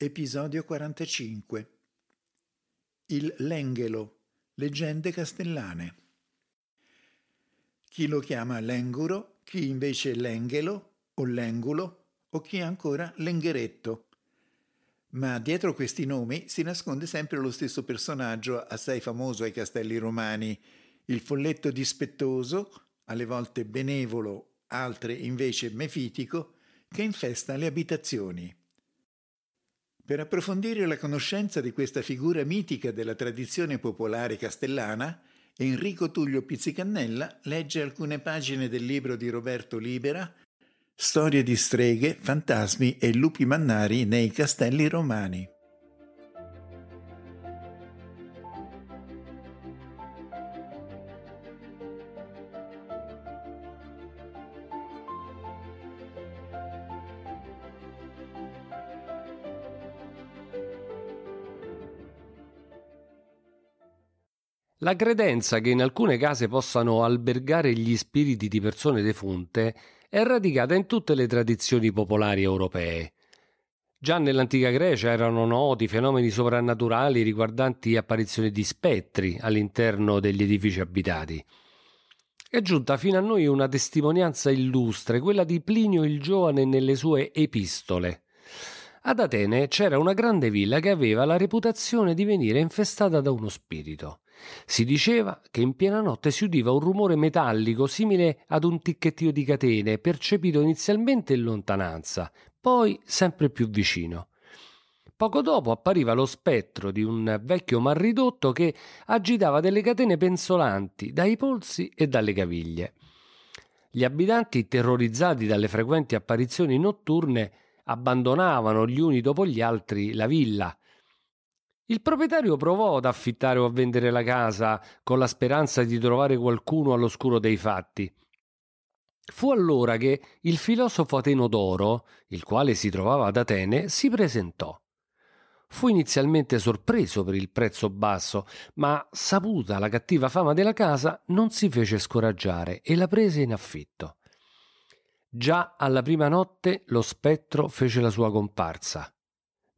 Episodio 45 Il Lenghelo, leggende castellane. Chi lo chiama Lenguro, chi invece Lenghelo o Lengulo o chi ancora Lengheretto. Ma dietro questi nomi si nasconde sempre lo stesso personaggio assai famoso ai castelli romani, il folletto dispettoso, alle volte benevolo, altre invece mefitico, che infesta le abitazioni. Per approfondire la conoscenza di questa figura mitica della tradizione popolare castellana, Enrico Tullio Pizzicannella legge alcune pagine del libro di Roberto Libera Storie di streghe, fantasmi e lupi mannari nei castelli romani. La credenza che in alcune case possano albergare gli spiriti di persone defunte è radicata in tutte le tradizioni popolari europee. Già nell'antica Grecia erano noti fenomeni sovrannaturali riguardanti apparizioni di spettri all'interno degli edifici abitati. È giunta fino a noi una testimonianza illustre, quella di Plinio il Giovane nelle sue epistole. Ad Atene c'era una grande villa che aveva la reputazione di venire infestata da uno spirito. Si diceva che in piena notte si udiva un rumore metallico simile ad un ticchettio di catene, percepito inizialmente in lontananza, poi sempre più vicino. Poco dopo appariva lo spettro di un vecchio mal ridotto che agitava delle catene penzolanti dai polsi e dalle caviglie. Gli abitanti, terrorizzati dalle frequenti apparizioni notturne, abbandonavano gli uni dopo gli altri la villa, il proprietario provò ad affittare o a vendere la casa con la speranza di trovare qualcuno all'oscuro dei fatti. Fu allora che il filosofo Atenodoro, il quale si trovava ad Atene, si presentò. Fu inizialmente sorpreso per il prezzo basso, ma saputa la cattiva fama della casa, non si fece scoraggiare e la prese in affitto. Già alla prima notte lo spettro fece la sua comparsa.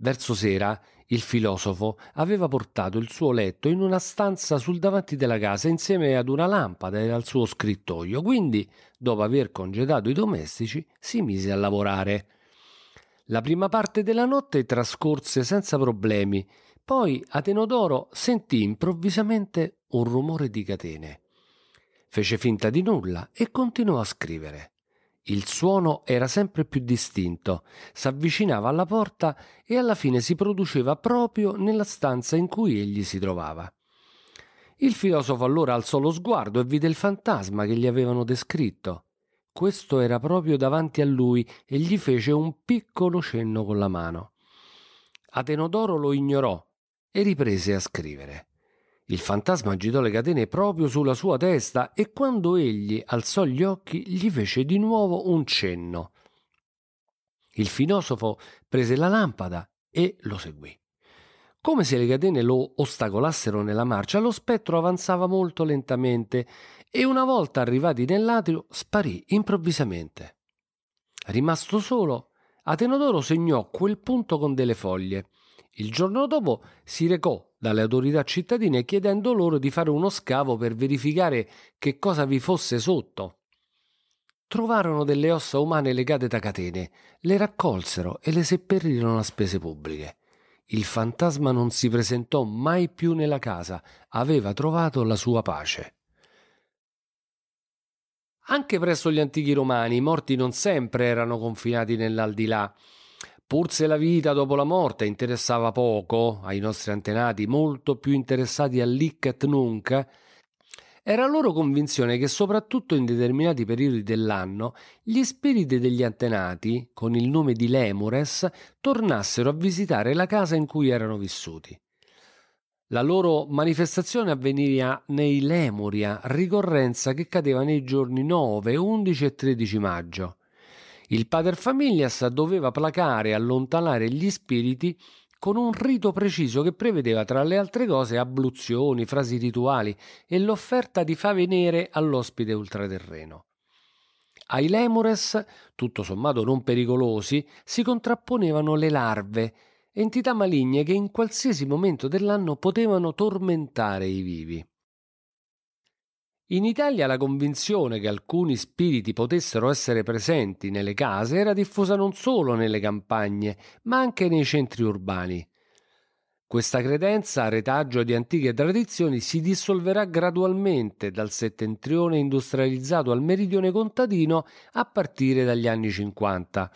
Verso sera il filosofo aveva portato il suo letto in una stanza sul davanti della casa insieme ad una lampada e al suo scrittoio, quindi, dopo aver congedato i domestici, si mise a lavorare. La prima parte della notte trascorse senza problemi, poi Atenodoro sentì improvvisamente un rumore di catene. Fece finta di nulla e continuò a scrivere. Il suono era sempre più distinto, s'avvicinava alla porta e alla fine si produceva proprio nella stanza in cui egli si trovava. Il filosofo allora alzò lo sguardo e vide il fantasma che gli avevano descritto. Questo era proprio davanti a lui e gli fece un piccolo cenno con la mano. Atenodoro lo ignorò e riprese a scrivere. Il fantasma agitò le catene proprio sulla sua testa e quando egli alzò gli occhi gli fece di nuovo un cenno. Il filosofo prese la lampada e lo seguì. Come se le catene lo ostacolassero nella marcia, lo spettro avanzava molto lentamente e una volta arrivati nell'atrio sparì improvvisamente. Rimasto solo, Atenodoro segnò quel punto con delle foglie. Il giorno dopo si recò dalle autorità cittadine chiedendo loro di fare uno scavo per verificare che cosa vi fosse sotto. Trovarono delle ossa umane legate da catene, le raccolsero e le seppellirono a spese pubbliche. Il fantasma non si presentò mai più nella casa, aveva trovato la sua pace. Anche presso gli antichi romani i morti non sempre erano confinati nell'aldilà. Pur se la vita dopo la morte interessava poco ai nostri antenati, molto più interessati all'hic et nunc, era loro convinzione che soprattutto in determinati periodi dell'anno gli spiriti degli antenati, con il nome di Lemures, tornassero a visitare la casa in cui erano vissuti. La loro manifestazione avveniva nei Lemuria, ricorrenza che cadeva nei giorni 9, 11 e 13 maggio. Il pater familias doveva placare e allontanare gli spiriti con un rito preciso che prevedeva tra le altre cose abluzioni, frasi rituali e l'offerta di fave nere all'ospite ultraterreno. Ai lemures, tutto sommato non pericolosi, si contrapponevano le larve, entità maligne che in qualsiasi momento dell'anno potevano tormentare i vivi. In Italia la convinzione che alcuni spiriti potessero essere presenti nelle case era diffusa non solo nelle campagne, ma anche nei centri urbani. Questa credenza, retaggio di antiche tradizioni, si dissolverà gradualmente dal settentrione industrializzato al meridione contadino a partire dagli anni 50.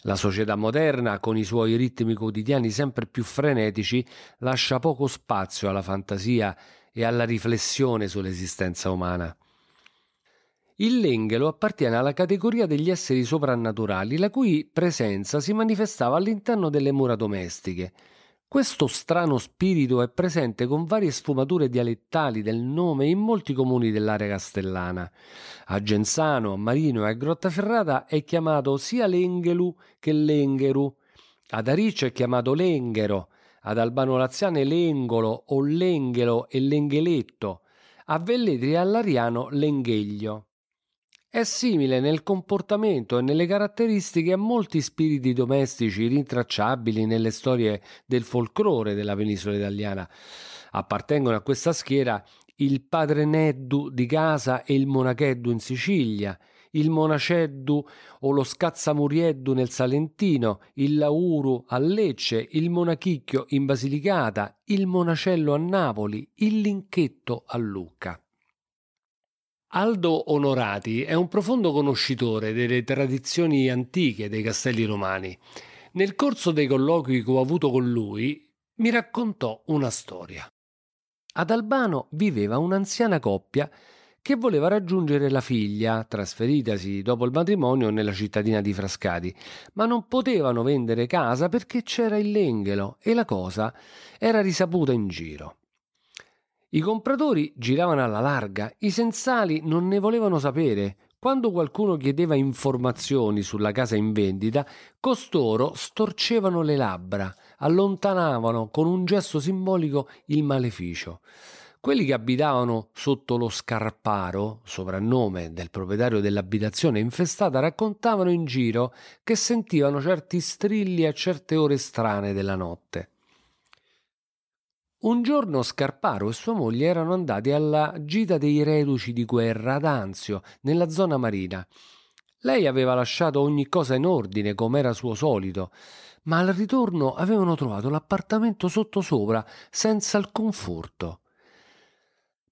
La società moderna, con i suoi ritmi quotidiani sempre più frenetici, lascia poco spazio alla fantasia e alla riflessione sull'esistenza umana. Il lenghelo appartiene alla categoria degli esseri soprannaturali la cui presenza si manifestava all'interno delle mura domestiche. Questo strano spirito è presente con varie sfumature dialettali del nome in molti comuni dell'area castellana. A Genzano, a Marino e a Grottaferrata è chiamato sia Lenghelu che Lengheru. Ad Ariccio è chiamato Lenghero, ad Albano Laziane Lengolo o Lenghelo e Lengheletto, a Velletri e all'Ariano Lengheglio. È simile nel comportamento e nelle caratteristiche a molti spiriti domestici rintracciabili nelle storie del folklore della penisola italiana. Appartengono a questa schiera il padre Neddu di casa e il monacheddu in Sicilia, il monaceddu o lo scazzamurieddu nel Salentino, il lauru a Lecce, il monachicchio in Basilicata, il monacello a Napoli, il linchetto a Lucca. Aldo Onorati è un profondo conoscitore delle tradizioni antiche dei castelli romani. Nel corso dei colloqui che ho avuto con lui, mi raccontò una storia. Ad Albano viveva un'anziana coppia che voleva raggiungere la figlia, trasferitasi dopo il matrimonio nella cittadina di Frascati, ma non potevano vendere casa perché c'era il lenghelo e la cosa era risaputa in giro. I compratori giravano alla larga, i sensali non ne volevano sapere. Quando qualcuno chiedeva informazioni sulla casa in vendita, costoro storcevano le labbra, allontanavano con un gesto simbolico il maleficio. Quelli che abitavano sotto lo Scarparo, soprannome del proprietario dell'abitazione infestata, raccontavano in giro che sentivano certi strilli a certe ore strane della notte. Un giorno Scarparo e sua moglie erano andati alla gita dei reduci di guerra ad Anzio, nella zona marina. Lei aveva lasciato ogni cosa in ordine, come era suo solito, ma al ritorno avevano trovato l'appartamento sottosopra, senza alcun furto.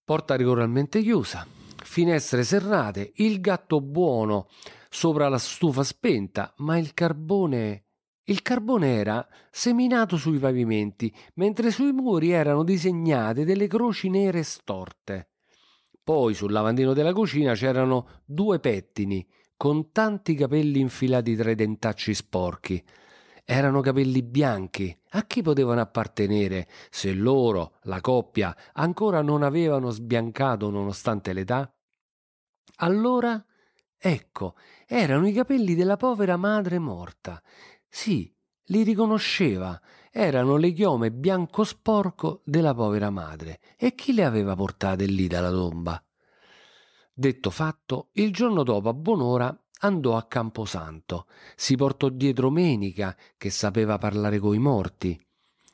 Porta regolarmente chiusa, finestre serrate, il gatto buono sopra la stufa spenta, ma il carbone il carbone era seminato sui pavimenti, mentre sui muri erano disegnate delle croci nere storte. Poi sul lavandino della cucina c'erano due pettini con tanti capelli infilati tra i dentacci sporchi. Erano capelli bianchi. A chi potevano appartenere se loro, la coppia, ancora non avevano sbiancato nonostante l'età? Allora, ecco, erano i capelli della povera madre morta sì, li riconosceva. Erano le chiome bianco sporco della povera madre. E chi le aveva portate lì dalla tomba? Detto fatto, il giorno dopo a buon'ora andò a Camposanto. Si portò dietro Menica, che sapeva parlare coi morti.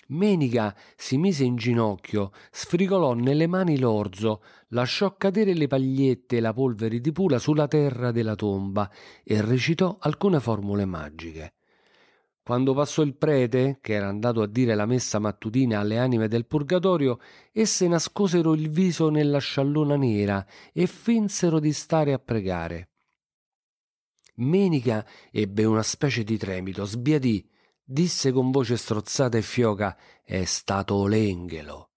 Menica si mise in ginocchio, sfrigolò nelle mani l'orzo, lasciò cadere le pagliette e la polvere di pula sulla terra della tomba e recitò alcune formule magiche. Quando passò il prete, che era andato a dire la messa mattutina alle anime del purgatorio, esse nascosero il viso nella sciallona nera e finsero di stare a pregare. Menica ebbe una specie di tremito, sbiadì, disse con voce strozzata e fioca: È stato l'engelo.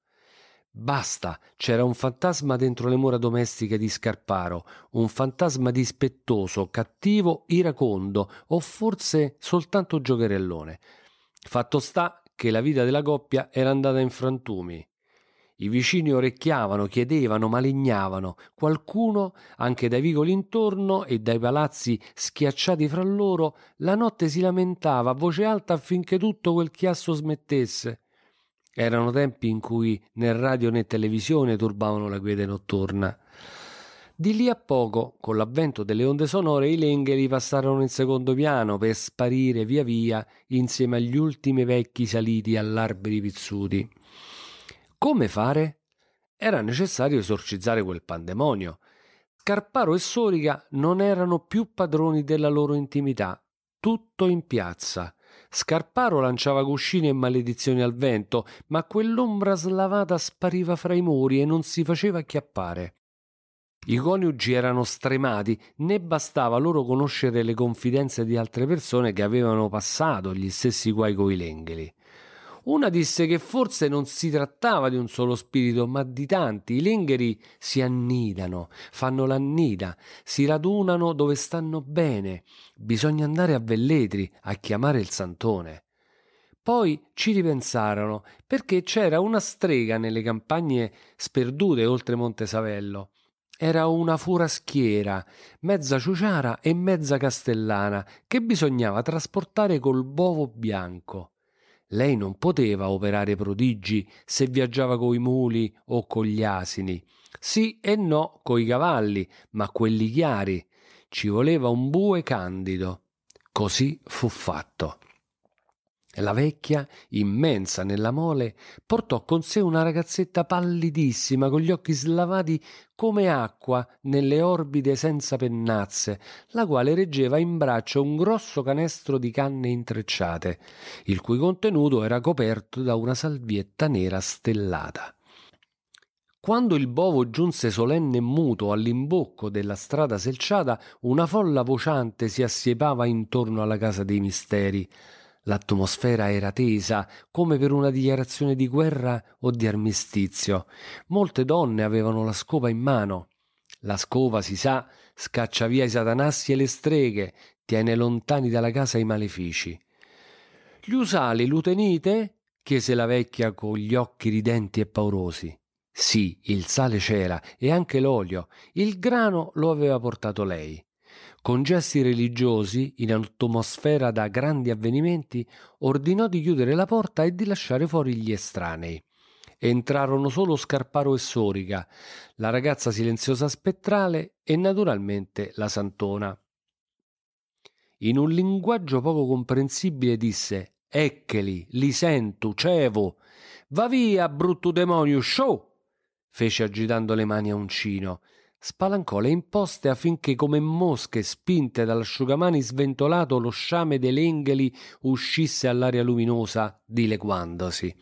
Basta, c'era un fantasma dentro le mura domestiche di Scarparo, un fantasma dispettoso, cattivo, iracondo o forse soltanto giocherellone. Fatto sta che la vita della coppia era andata in frantumi. I vicini orecchiavano, chiedevano, malignavano. Qualcuno, anche dai vicoli intorno e dai palazzi schiacciati fra loro, la notte si lamentava a voce alta affinché tutto quel chiasso smettesse. Erano tempi in cui né radio né televisione turbavano la quiete notturna. Di lì a poco, con l'avvento delle onde sonore, i lengheri passarono in secondo piano per sparire via via insieme agli ultimi vecchi saliti all'arberi pizzuti. Come fare? Era necessario esorcizzare quel pandemonio. Scarparo e Sorica non erano più padroni della loro intimità. Tutto in piazza. Scarparo lanciava cuscini e maledizioni al vento, ma quell'ombra slavata spariva fra i muri e non si faceva acchiappare. I coniugi erano stremati, né bastava loro conoscere le confidenze di altre persone che avevano passato gli stessi guai coi lengheli. Una disse che forse non si trattava di un solo spirito, ma di tanti. I lengheri si annidano, fanno l'annida, si radunano dove stanno bene. Bisogna andare a Velletri a chiamare il santone. Poi ci ripensarono perché c'era una strega nelle campagne sperdute oltre Monte Savello. Era una furaschiera, mezza ciuciara e mezza castellana, che bisognava trasportare col bovo bianco. Lei non poteva operare prodigi se viaggiava coi muli o con gli asini. Sì e no coi cavalli, ma quelli chiari. Ci voleva un bue candido. Così fu fatto. La vecchia, immensa nella mole, portò con sé una ragazzetta pallidissima, con gli occhi slavati come acqua nelle orbide senza pennazze, la quale reggeva in braccio un grosso canestro di canne intrecciate, il cui contenuto era coperto da una salvietta nera stellata. Quando il bovo giunse solenne e muto all'imbocco della strada selciata, una folla vociante si assiepava intorno alla casa dei misteri. L'atmosfera era tesa, come per una dichiarazione di guerra o di armistizio. Molte donne avevano la scopa in mano. La scova, si sa, scaccia via i satanassi e le streghe, tiene lontani dalla casa i malefici. Gli usali l'utenite? chiese la vecchia con gli occhi ridenti e paurosi. Sì, il sale c'era e anche l'olio. Il grano lo aveva portato lei. Con gesti religiosi, in atmosfera da grandi avvenimenti, ordinò di chiudere la porta e di lasciare fuori gli estranei. Entrarono solo Scarparo e Sorica, la ragazza silenziosa spettrale e naturalmente la santona. In un linguaggio poco comprensibile disse Eccheli, li sento, cevo. Va via, brutto demonio, show! fece agitando le mani a uncino spalancò le imposte affinché come mosche spinte dall'asciugamani sventolato lo sciame dei lengheli uscisse all'aria luminosa dileguandosi.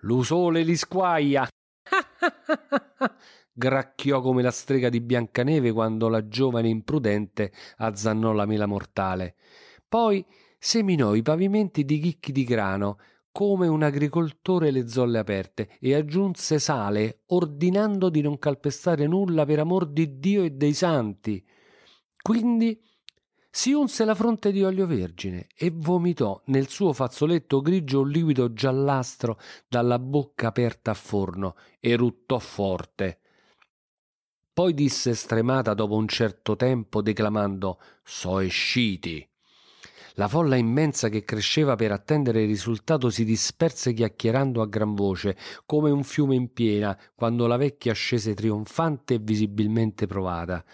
L'usole li squaia! gracchiò come la strega di Biancaneve quando la giovane imprudente azzannò la mela mortale. Poi seminò i pavimenti di chicchi di grano come un agricoltore le zolle aperte e aggiunse sale, ordinando di non calpestare nulla per amor di Dio e dei santi. Quindi si unse la fronte di olio vergine e vomitò nel suo fazzoletto grigio un liquido giallastro dalla bocca aperta a forno e ruttò forte. Poi disse stremata dopo un certo tempo declamando So esciti. La folla immensa che cresceva per attendere il risultato si disperse chiacchierando a gran voce, come un fiume in piena, quando la vecchia scese trionfante e visibilmente provata.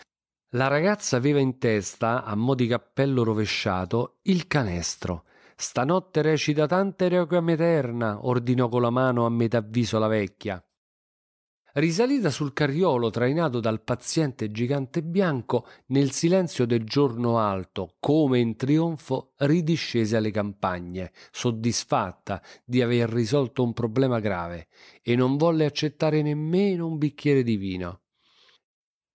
La ragazza aveva in testa, a mo' di cappello rovesciato, il canestro. Stanotte recita tante requiem eterna, ordinò con la mano a metà viso la vecchia. Risalita sul carriolo trainato dal paziente gigante bianco, nel silenzio del giorno alto, come in trionfo, ridiscese alle campagne, soddisfatta di aver risolto un problema grave, e non volle accettare nemmeno un bicchiere di vino.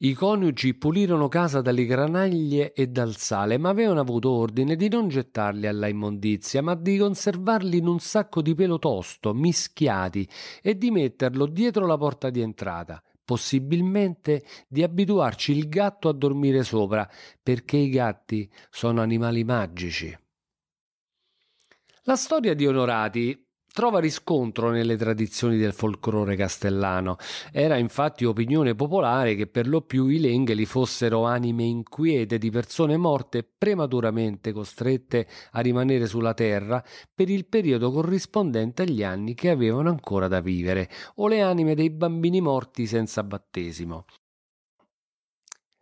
I coniugi pulirono casa dalle granaglie e dal sale, ma avevano avuto ordine di non gettarli alla immondizia, ma di conservarli in un sacco di pelo tosto, mischiati, e di metterlo dietro la porta di entrata, possibilmente di abituarci il gatto a dormire sopra, perché i gatti sono animali magici. La storia di Onorati trova riscontro nelle tradizioni del folklore castellano. Era infatti opinione popolare che per lo più i lengheli fossero anime inquiete di persone morte prematuramente costrette a rimanere sulla terra per il periodo corrispondente agli anni che avevano ancora da vivere, o le anime dei bambini morti senza battesimo.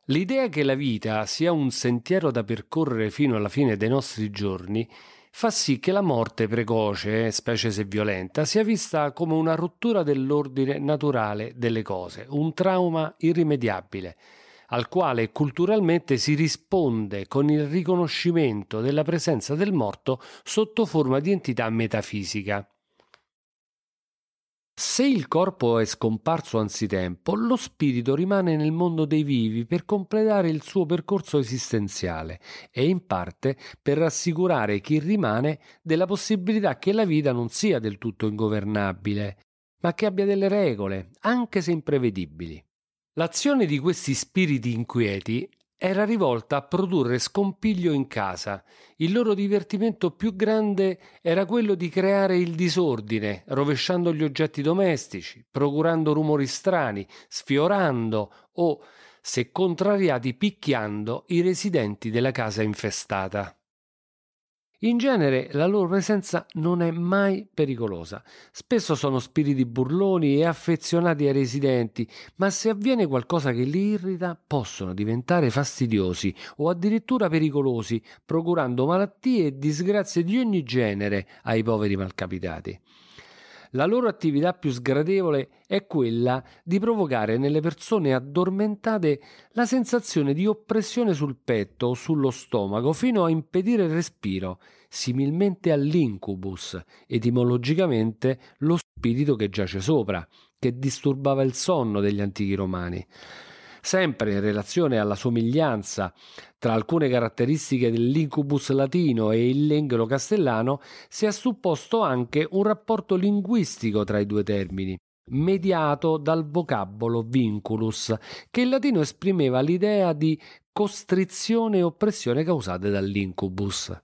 L'idea che la vita sia un sentiero da percorrere fino alla fine dei nostri giorni fa sì che la morte precoce, specie se violenta, sia vista come una rottura dell'ordine naturale delle cose, un trauma irrimediabile, al quale culturalmente si risponde con il riconoscimento della presenza del morto sotto forma di entità metafisica. Se il corpo è scomparso anzitempo, lo spirito rimane nel mondo dei vivi per completare il suo percorso esistenziale e in parte per rassicurare chi rimane della possibilità che la vita non sia del tutto ingovernabile, ma che abbia delle regole, anche se imprevedibili. L'azione di questi spiriti inquieti era rivolta a produrre scompiglio in casa. Il loro divertimento più grande era quello di creare il disordine, rovesciando gli oggetti domestici, procurando rumori strani, sfiorando o, se contrariati, picchiando i residenti della casa infestata. In genere la loro presenza non è mai pericolosa. Spesso sono spiriti burloni e affezionati ai residenti, ma se avviene qualcosa che li irrita, possono diventare fastidiosi o addirittura pericolosi, procurando malattie e disgrazie di ogni genere ai poveri malcapitati. La loro attività più sgradevole è quella di provocare nelle persone addormentate la sensazione di oppressione sul petto o sullo stomaco fino a impedire il respiro, similmente all'incubus, etimologicamente lo spirito che giace sopra, che disturbava il sonno degli antichi romani sempre in relazione alla somiglianza tra alcune caratteristiche dell'incubus latino e il lengolo castellano, si è supposto anche un rapporto linguistico tra i due termini, mediato dal vocabolo vinculus, che in latino esprimeva l'idea di costrizione e oppressione causate dall'incubus.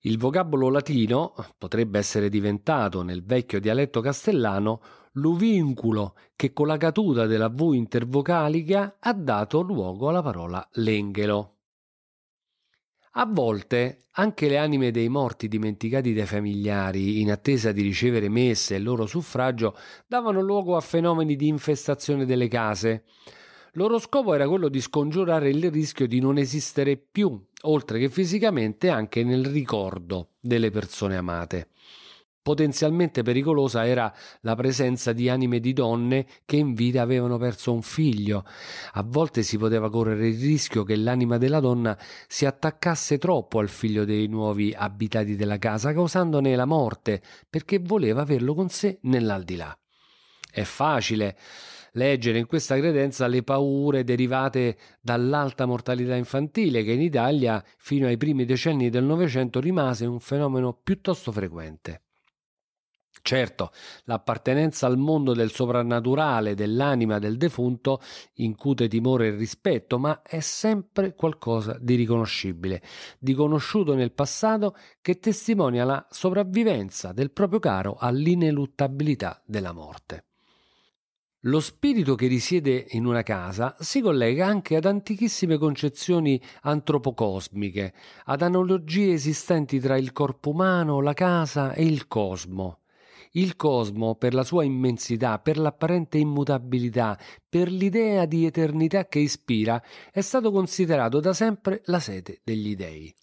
Il vocabolo latino potrebbe essere diventato nel vecchio dialetto castellano l'uvinculo che con la caduta della V intervocalica ha dato luogo alla parola lenghelo. A volte anche le anime dei morti dimenticati dai familiari, in attesa di ricevere messe e il loro suffragio, davano luogo a fenomeni di infestazione delle case. Loro scopo era quello di scongiurare il rischio di non esistere più, oltre che fisicamente anche nel ricordo delle persone amate. Potenzialmente pericolosa era la presenza di anime di donne che in vita avevano perso un figlio. A volte si poteva correre il rischio che l'anima della donna si attaccasse troppo al figlio dei nuovi abitati della casa, causandone la morte, perché voleva averlo con sé nell'aldilà. È facile leggere in questa credenza le paure derivate dall'alta mortalità infantile che in Italia fino ai primi decenni del Novecento rimase un fenomeno piuttosto frequente. Certo, l'appartenenza al mondo del soprannaturale, dell'anima del defunto, incute timore e rispetto, ma è sempre qualcosa di riconoscibile, di conosciuto nel passato, che testimonia la sopravvivenza del proprio caro all'ineluttabilità della morte. Lo spirito che risiede in una casa si collega anche ad antichissime concezioni antropocosmiche, ad analogie esistenti tra il corpo umano, la casa e il cosmo. Il cosmo, per la sua immensità, per l'apparente immutabilità, per l'idea di eternità che ispira, è stato considerato da sempre la sede degli dei.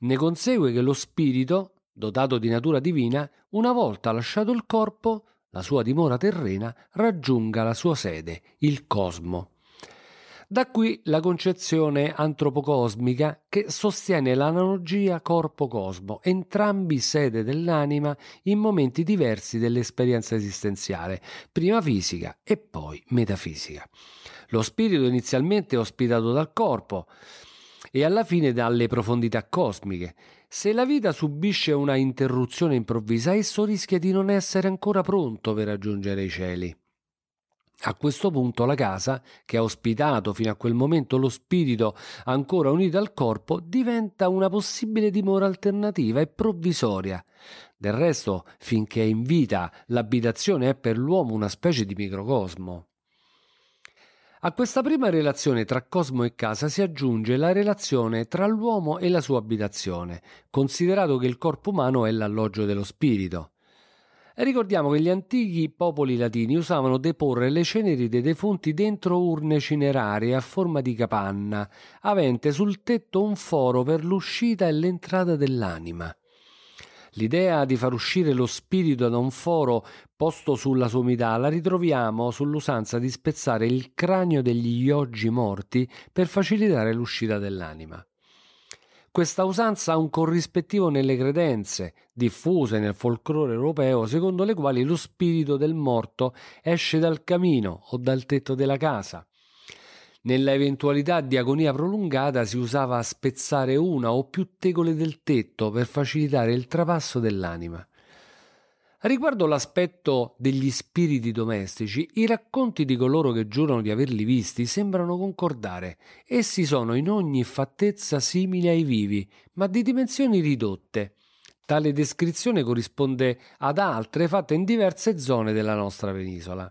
Ne consegue che lo spirito, dotato di natura divina, una volta lasciato il corpo, la sua dimora terrena, raggiunga la sua sede, il cosmo. Da qui la concezione antropocosmica che sostiene l'analogia corpo-cosmo, entrambi sede dell'anima in momenti diversi dell'esperienza esistenziale, prima fisica e poi metafisica. Lo spirito inizialmente è ospitato dal corpo e alla fine dalle profondità cosmiche. Se la vita subisce una interruzione improvvisa, esso rischia di non essere ancora pronto per raggiungere i cieli. A questo punto la casa, che ha ospitato fino a quel momento lo spirito ancora unito al corpo, diventa una possibile dimora alternativa e provvisoria. Del resto, finché è in vita, l'abitazione è per l'uomo una specie di microcosmo. A questa prima relazione tra cosmo e casa si aggiunge la relazione tra l'uomo e la sua abitazione, considerato che il corpo umano è l'alloggio dello spirito. Ricordiamo che gli antichi popoli latini usavano deporre le ceneri dei defunti dentro urne cinerarie a forma di capanna, avente sul tetto un foro per l'uscita e l'entrata dell'anima. L'idea di far uscire lo spirito da un foro posto sulla sommità la ritroviamo sull'usanza di spezzare il cranio degli yogi morti per facilitare l'uscita dell'anima. Questa usanza ha un corrispettivo nelle credenze, diffuse nel folklore europeo, secondo le quali lo spirito del morto esce dal camino o dal tetto della casa. Nella eventualità di agonia prolungata si usava spezzare una o più tegole del tetto per facilitare il trapasso dell'anima. Riguardo l'aspetto degli spiriti domestici, i racconti di coloro che giurano di averli visti sembrano concordare. Essi sono in ogni fattezza simili ai vivi, ma di dimensioni ridotte. Tale descrizione corrisponde ad altre fatte in diverse zone della nostra penisola.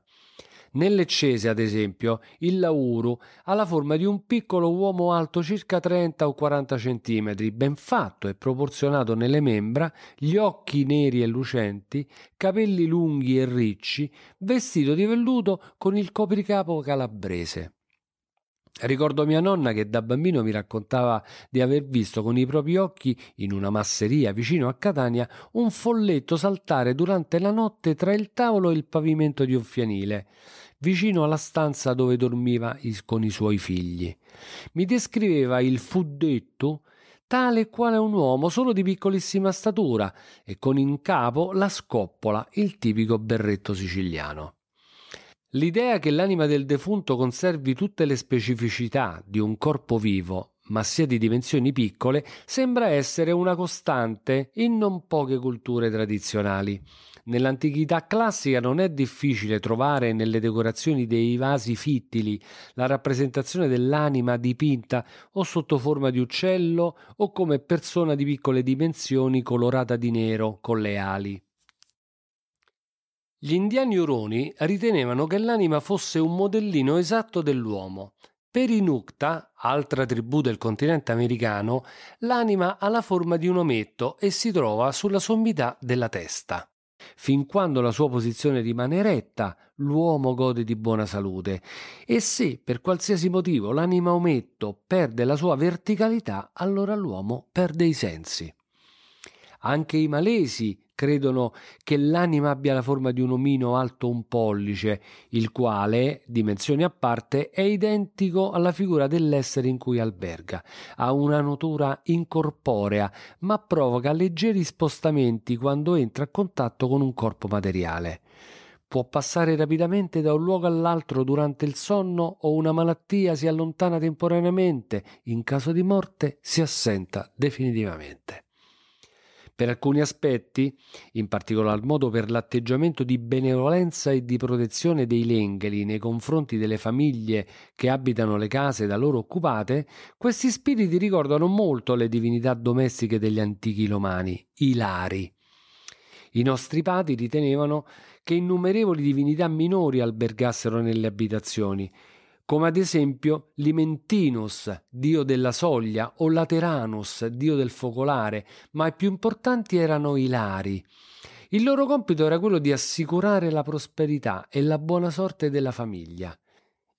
Nell'Eccese, ad esempio, il Lauru ha la forma di un piccolo uomo alto circa 30 o 40 centimetri, ben fatto e proporzionato nelle membra, gli occhi neri e lucenti, capelli lunghi e ricci, vestito di velluto con il copricapo calabrese. Ricordo mia nonna che da bambino mi raccontava di aver visto con i propri occhi, in una masseria vicino a Catania, un folletto saltare durante la notte tra il tavolo e il pavimento di un fianile, vicino alla stanza dove dormiva con i suoi figli. Mi descriveva il fuddetto tale e quale un uomo solo di piccolissima statura e con in capo la scoppola, il tipico berretto siciliano. L'idea che l'anima del defunto conservi tutte le specificità di un corpo vivo, ma sia di dimensioni piccole, sembra essere una costante in non poche culture tradizionali. Nell'antichità classica non è difficile trovare nelle decorazioni dei vasi fittili la rappresentazione dell'anima dipinta o sotto forma di uccello o come persona di piccole dimensioni colorata di nero con le ali. Gli indiani uroni ritenevano che l'anima fosse un modellino esatto dell'uomo. Per i Nukta, altra tribù del continente americano, l'anima ha la forma di un ometto e si trova sulla sommità della testa. Fin quando la sua posizione rimane retta, l'uomo gode di buona salute e se per qualsiasi motivo l'anima ometto perde la sua verticalità, allora l'uomo perde i sensi. Anche i malesi credono che l'anima abbia la forma di un omino alto un pollice, il quale, dimensioni a parte, è identico alla figura dell'essere in cui alberga. Ha una natura incorporea, ma provoca leggeri spostamenti quando entra a contatto con un corpo materiale. Può passare rapidamente da un luogo all'altro durante il sonno o una malattia si allontana temporaneamente, in caso di morte si assenta definitivamente. Per alcuni aspetti, in particolar modo per l'atteggiamento di benevolenza e di protezione dei lengheli nei confronti delle famiglie che abitano le case da loro occupate, questi spiriti ricordano molto le divinità domestiche degli antichi romani, i lari. I nostri padri ritenevano che innumerevoli divinità minori albergassero nelle abitazioni, come ad esempio Limentinus, dio della soglia, o Lateranus, dio del focolare, ma i più importanti erano i Lari. Il loro compito era quello di assicurare la prosperità e la buona sorte della famiglia.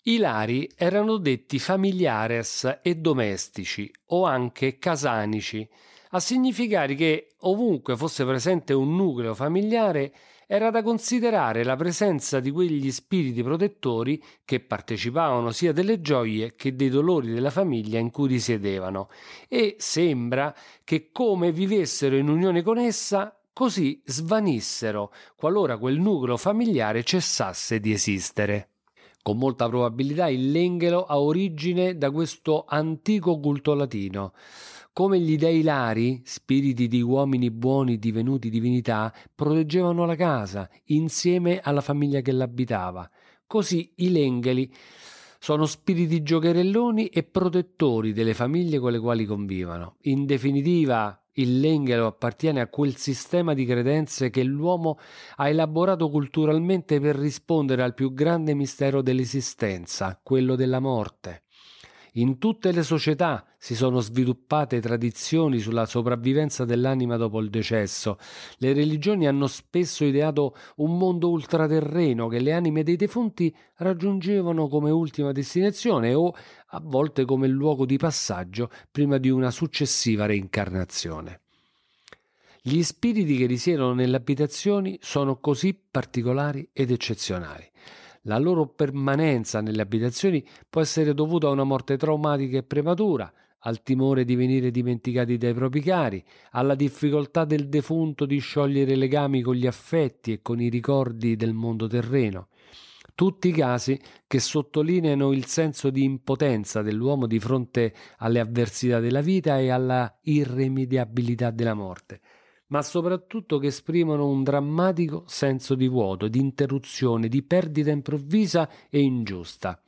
I Lari erano detti familiares e domestici o anche casanici, a significare che ovunque fosse presente un nucleo familiare era da considerare la presenza di quegli spiriti protettori che partecipavano sia delle gioie che dei dolori della famiglia in cui risiedevano e sembra che come vivessero in unione con essa così svanissero qualora quel nucleo familiare cessasse di esistere. Con molta probabilità il Lenghelo ha origine da questo antico culto latino. Come gli dei lari, spiriti di uomini buoni divenuti divinità, proteggevano la casa insieme alla famiglia che l'abitava. Così i lengheli sono spiriti giocherelloni e protettori delle famiglie con le quali convivono. In definitiva, il lenghelo appartiene a quel sistema di credenze che l'uomo ha elaborato culturalmente per rispondere al più grande mistero dell'esistenza, quello della morte. In tutte le società si sono sviluppate tradizioni sulla sopravvivenza dell'anima dopo il decesso. Le religioni hanno spesso ideato un mondo ultraterreno che le anime dei defunti raggiungevano come ultima destinazione o a volte come luogo di passaggio prima di una successiva reincarnazione. Gli spiriti che risiedono nelle abitazioni sono così particolari ed eccezionali. La loro permanenza nelle abitazioni può essere dovuta a una morte traumatica e prematura, al timore di venire dimenticati dai propri cari, alla difficoltà del defunto di sciogliere legami con gli affetti e con i ricordi del mondo terreno. Tutti casi che sottolineano il senso di impotenza dell'uomo di fronte alle avversità della vita e alla irrimediabilità della morte ma soprattutto che esprimono un drammatico senso di vuoto, di interruzione, di perdita improvvisa e ingiusta.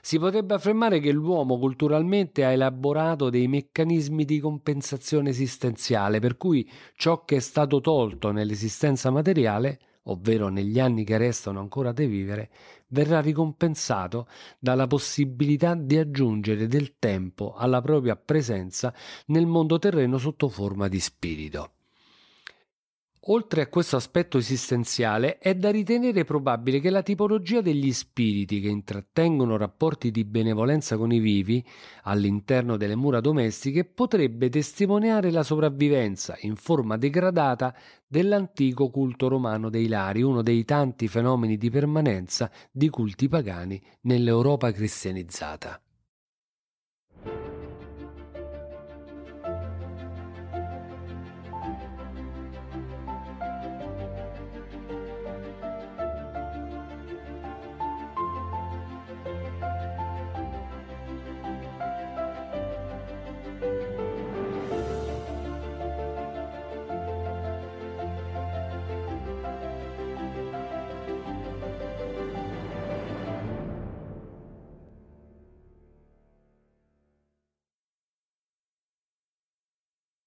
Si potrebbe affermare che l'uomo culturalmente ha elaborato dei meccanismi di compensazione esistenziale, per cui ciò che è stato tolto nell'esistenza materiale ovvero negli anni che restano ancora da vivere, verrà ricompensato dalla possibilità di aggiungere del tempo alla propria presenza nel mondo terreno sotto forma di spirito. Oltre a questo aspetto esistenziale, è da ritenere probabile che la tipologia degli spiriti che intrattengono rapporti di benevolenza con i vivi all'interno delle mura domestiche potrebbe testimoniare la sopravvivenza in forma degradata dell'antico culto romano dei Lari, uno dei tanti fenomeni di permanenza di culti pagani nell'Europa cristianizzata.